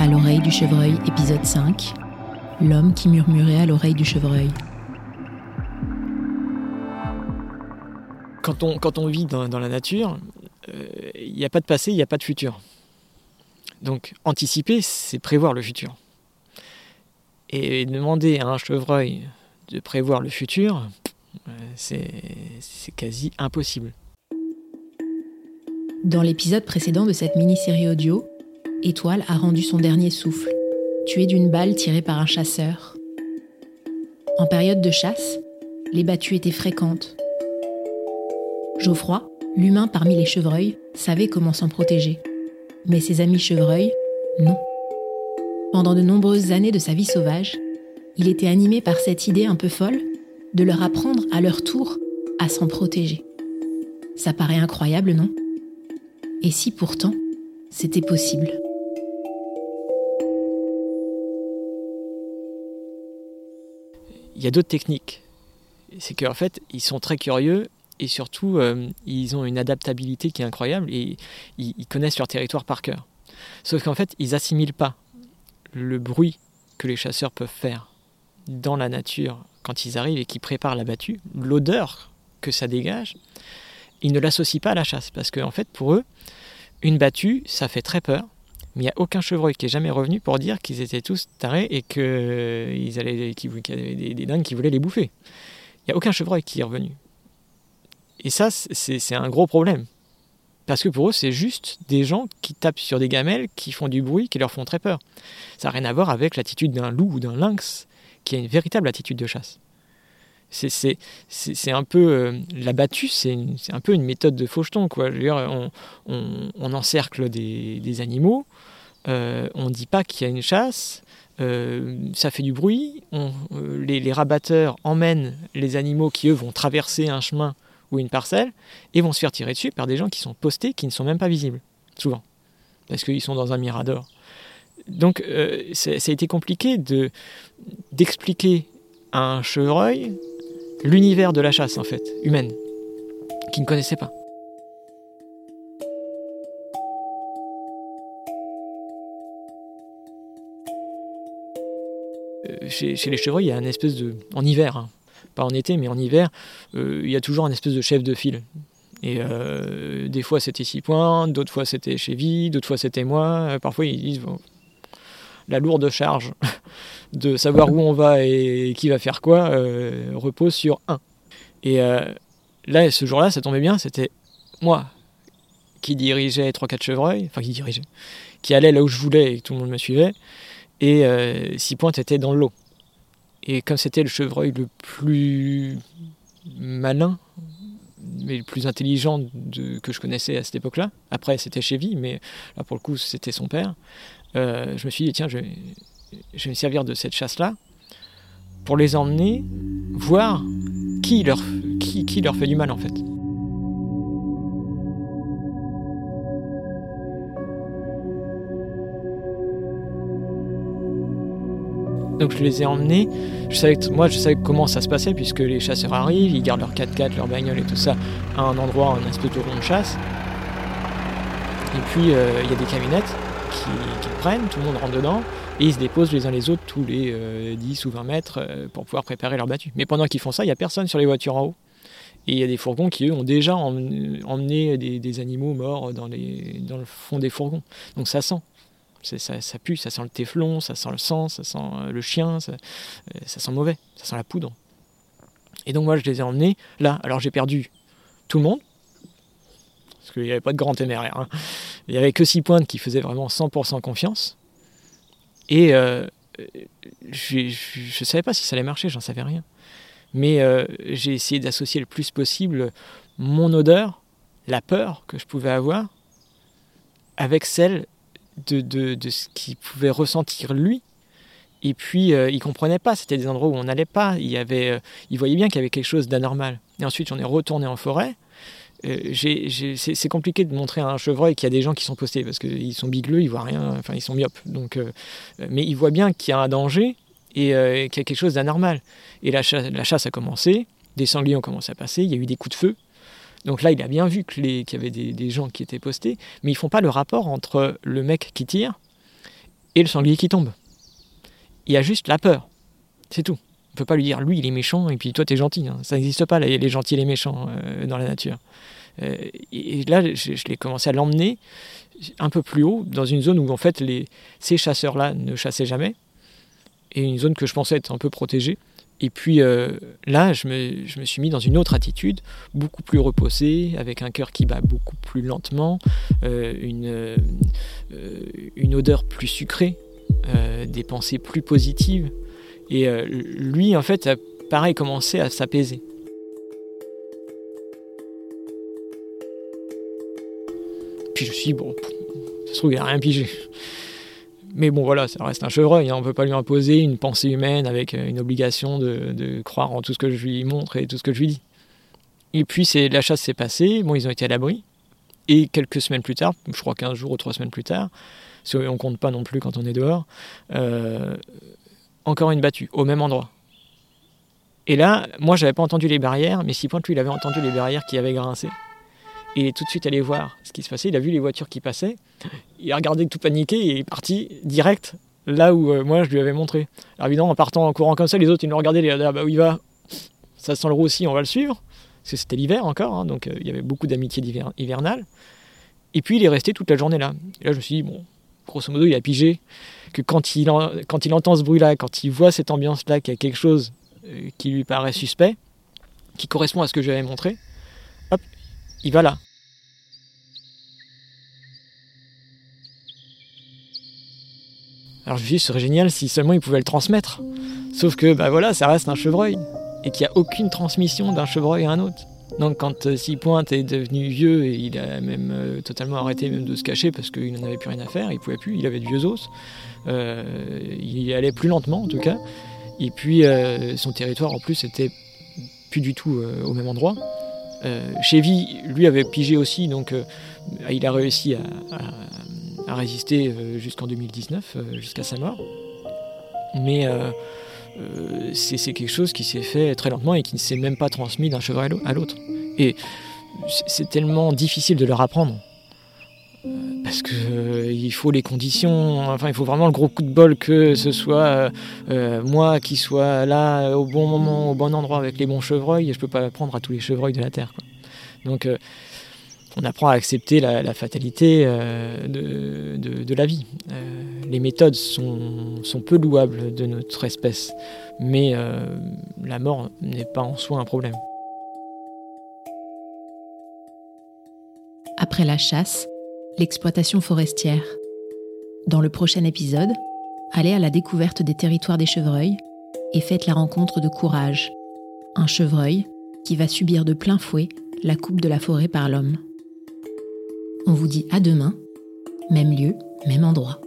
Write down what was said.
À l'oreille du chevreuil, épisode 5. L'homme qui murmurait à l'oreille du chevreuil. Quand on, quand on vit dans, dans la nature, il n'y a pas de passé, il n'y a pas de futur. Donc anticiper, c'est prévoir le futur. Et demander à un chevreuil de prévoir le futur, euh, c'est quasi impossible. Dans l'épisode précédent de cette mini-série audio, Étoile a rendu son dernier souffle, tué d'une balle tirée par un chasseur. En période de chasse, les battues étaient fréquentes. Geoffroy, l'humain parmi les chevreuils, savait comment s'en protéger. Mais ses amis chevreuils, non. Pendant de nombreuses années de sa vie sauvage, il était animé par cette idée un peu folle de leur apprendre à leur tour à s'en protéger. Ça paraît incroyable, non? Et si pourtant, c'était possible? Il y a d'autres techniques. C'est qu'en fait, ils sont très curieux et surtout, euh, ils ont une adaptabilité qui est incroyable et ils, connaissent leur territoire par cœur. Sauf qu'en fait, ils assimilent pas le bruit que les chasseurs peuvent faire dans la nature quand ils arrivent et qui préparent la battue, l'odeur que ça dégage, ils ne l'associent pas à la chasse. Parce qu'en en fait, pour eux, une battue, ça fait très peur. Mais il n'y a aucun chevreuil qui est jamais revenu pour dire qu'ils étaient tous tarés et qu'ils qu'il y avait des, des dingues qui voulaient les bouffer. Il n'y a aucun chevreuil qui est revenu. Et ça, c'est un gros problème. Parce que pour eux, c'est juste des gens qui tapent sur des gamelles, qui font du bruit, qui leur font très peur. Ça n'a rien à voir avec l'attitude d'un loup ou d'un lynx, qui a une véritable attitude de chasse. C'est un peu. Euh, la battue, c'est un peu une méthode de faucheton. Quoi. on, encercle des, animaux, euh, on ne dit pas qu'il y a une chasse, euh, ça fait du bruit, les, les rabatteurs emmènent les animaux qui, eux, vont traverser un chemin ou une parcelle et vont se faire tirer dessus par des gens qui sont postés, qui ne sont même pas visibles, souvent, parce qu'ils sont dans un mirador. Donc euh, ça a été compliqué de d'expliquer à un chevreuil l'univers de la chasse en fait, humaine, qu'il ne connaissait pas. Euh, chez, les chevreuils, il y a une espèce de. en hiver, hein, pas en été, mais en hiver, euh, il y a toujours un espèce de chef de file. Et euh, des fois c'était six points, d'autres fois c'était Chevy, d'autres fois c'était moi. Parfois ils disent la lourde charge de savoir où on va et qui va faire quoi repose sur un. Et là, ce jour-là, ça tombait bien, c'était moi qui dirigeais 3-4 chevreuils, enfin qui dirigeait, qui allait là où je voulais et tout le monde me suivait. Et six points était dans le lot. Et comme c'était le chevreuil le plus malin, mais le plus intelligent que je connaissais à cette époque-là, après c'était Chevy, mais là pour le coup c'était son père, euh, je me suis dit tiens, je vais, me servir de cette chasse-là pour les emmener voir qui leur fait du mal en fait. Donc je les ai emmenés. Je savais moi, je savais comment ça se passait puisque les chasseurs arrivent, ils gardent leur 4x4, leur bagnole et tout ça à un endroit, un espèce de rond de chasse. Et puis euh, il y a des camionnettes qui, prennent, tout le monde rentre dedans et ils se déposent les uns les autres tous les 10 euh, ou 20 mètres euh, pour pouvoir préparer leur battue. Mais pendant qu'ils font ça, il n'y a personne sur les voitures en haut. Et il y a des fourgons qui, eux, ont déjà emmené des, animaux morts dans le fond des fourgons. Donc ça sent. Ça, pue, ça sent le téflon, ça sent le sang, ça sent euh, le chien, ça, euh, ça, sent mauvais, ça sent la poudre. Et donc moi je les ai emmenés là. Alors j'ai perdu tout le monde, parce qu'il n'y avait pas de grand téméraire. Hein. Il n'y avait que six pointes qui faisaient vraiment 100% confiance. Et euh, je ne savais pas si ça allait marcher, j'en savais rien. Mais j'ai essayé d'associer le plus possible mon odeur, la peur que je pouvais avoir, avec celle de, ce qu'il pouvait ressentir lui. Et puis, euh, il comprenait pas, c'était des endroits où on n'allait pas. Il, avait, euh, il voyait bien qu'il y avait quelque chose d'anormal. Et ensuite, on est retourné en forêt. Euh, c'est compliqué de montrer à un chevreuil qu'il y a des gens qui sont postés parce qu'ils sont bigleux, ils voient rien, enfin ils sont myopes. Donc, mais il voit bien qu'il y a un danger et qu'il y a quelque chose d'anormal. Et la chasse, la chasse a commencé, des sangliers ont commencé à passer, il y a eu des coups de feu. Donc là, il a bien vu qu'il y avait des, gens qui étaient postés, mais ils font pas le rapport entre le mec qui tire et le sanglier qui tombe. Il y a juste la peur. C'est tout. On peut pas lui dire, lui, il est méchant, et puis toi, tu es gentil. Hein. Ça n'existe pas, les, gentils et les méchants euh, dans la nature. Euh, et là, je, l'ai commencé à l'emmener un peu plus haut, dans une zone où, en fait, les, ces chasseurs-là ne chassaient jamais, et une zone que je pensais être un peu protégée. Et puis euh, là, je me, suis mis dans une autre attitude, beaucoup plus reposée, avec un cœur qui bat beaucoup plus lentement, une, une odeur plus sucrée, des pensées plus positives. Et euh, lui, en fait, a pareil commencé à s'apaiser. Puis je me suis dit, bon, ça se trouve, il n'a rien pigé. Mais bon, voilà, ça reste un chevreuil. Hein. On ne peut pas lui imposer une pensée humaine avec euh, une obligation de, croire en tout ce que je lui montre et tout ce que je lui dis. Et puis la chasse s'est passée, bon, ils ont été à l'abri. Et quelques semaines plus tard, je crois 15 jours ou 3 semaines plus tard, on ne compte pas non plus quand on est dehors, euh, encore une battue, au même endroit. Et là, moi, j'avais pas entendu les barrières, mais si Pointe, lui, il avait entendu les barrières qui avaient grincé. Il est tout de suite allé voir ce qui se passait. Il a vu les voitures qui passaient. Il a regardé tout paniqué et il est parti direct là où euh, moi je lui avais montré. Alors évidemment, en partant en courant comme ça, les autres ils nous regardaient, ils ah bah où il va? Ça sent le roussi, on va le suivre. Parce que c'était l'hiver encore, hein, donc euh, il y avait beaucoup d'amitié hivernale. Et puis il est resté toute la journée là. Et là je me suis dit, bon, grosso modo, il a pigé que quand il, quand il entend ce bruit-là, quand il voit cette ambiance-là, qu'il y a quelque chose euh, qui lui paraît suspect, qui correspond à ce que j'avais montré, hop, il va là. Alors je ce serait génial si seulement il pouvait le transmettre. Sauf que, bah voilà, ça reste un chevreuil. Et qu'il n'y a aucune transmission d'un chevreuil à un autre. Donc quand euh, Pointe est devenu vieux et il a même euh, totalement arrêté même de se cacher parce qu'il n'en avait plus rien à faire, il pouvait plus, il avait de vieux os, euh, il allait plus lentement en tout cas, et puis son territoire en plus était plus du tout au même endroit. Chevy, lui, avait pigé aussi, donc il a réussi à résister jusqu'en 2019, jusqu'à sa mort. Mais euh, c'est quelque chose qui s'est fait très lentement et qui ne s'est même pas transmis d'un chevreuil à l'autre. Et c'est tellement difficile de leur apprendre. Euh, parce que euh, faut les conditions, enfin il faut vraiment le gros coup de bol que ce soit moi qui soit là au bon moment, au bon endroit avec les bons chevreuils, et je peux pas apprendre à tous les chevreuils de la terre. Donc on apprend à accepter la, fatalité de, la vie les méthodes sont, peu louables de notre espèce, mais euh, la mort n'est pas en soi un problème. Après la chasse, l'exploitation forestière. Dans le prochain épisode, allez à la découverte des territoires des chevreuils et faites la rencontre de Courage, un chevreuil qui va subir de plein fouet la coupe de la forêt par l'homme. On vous dit à demain, même lieu, même endroit.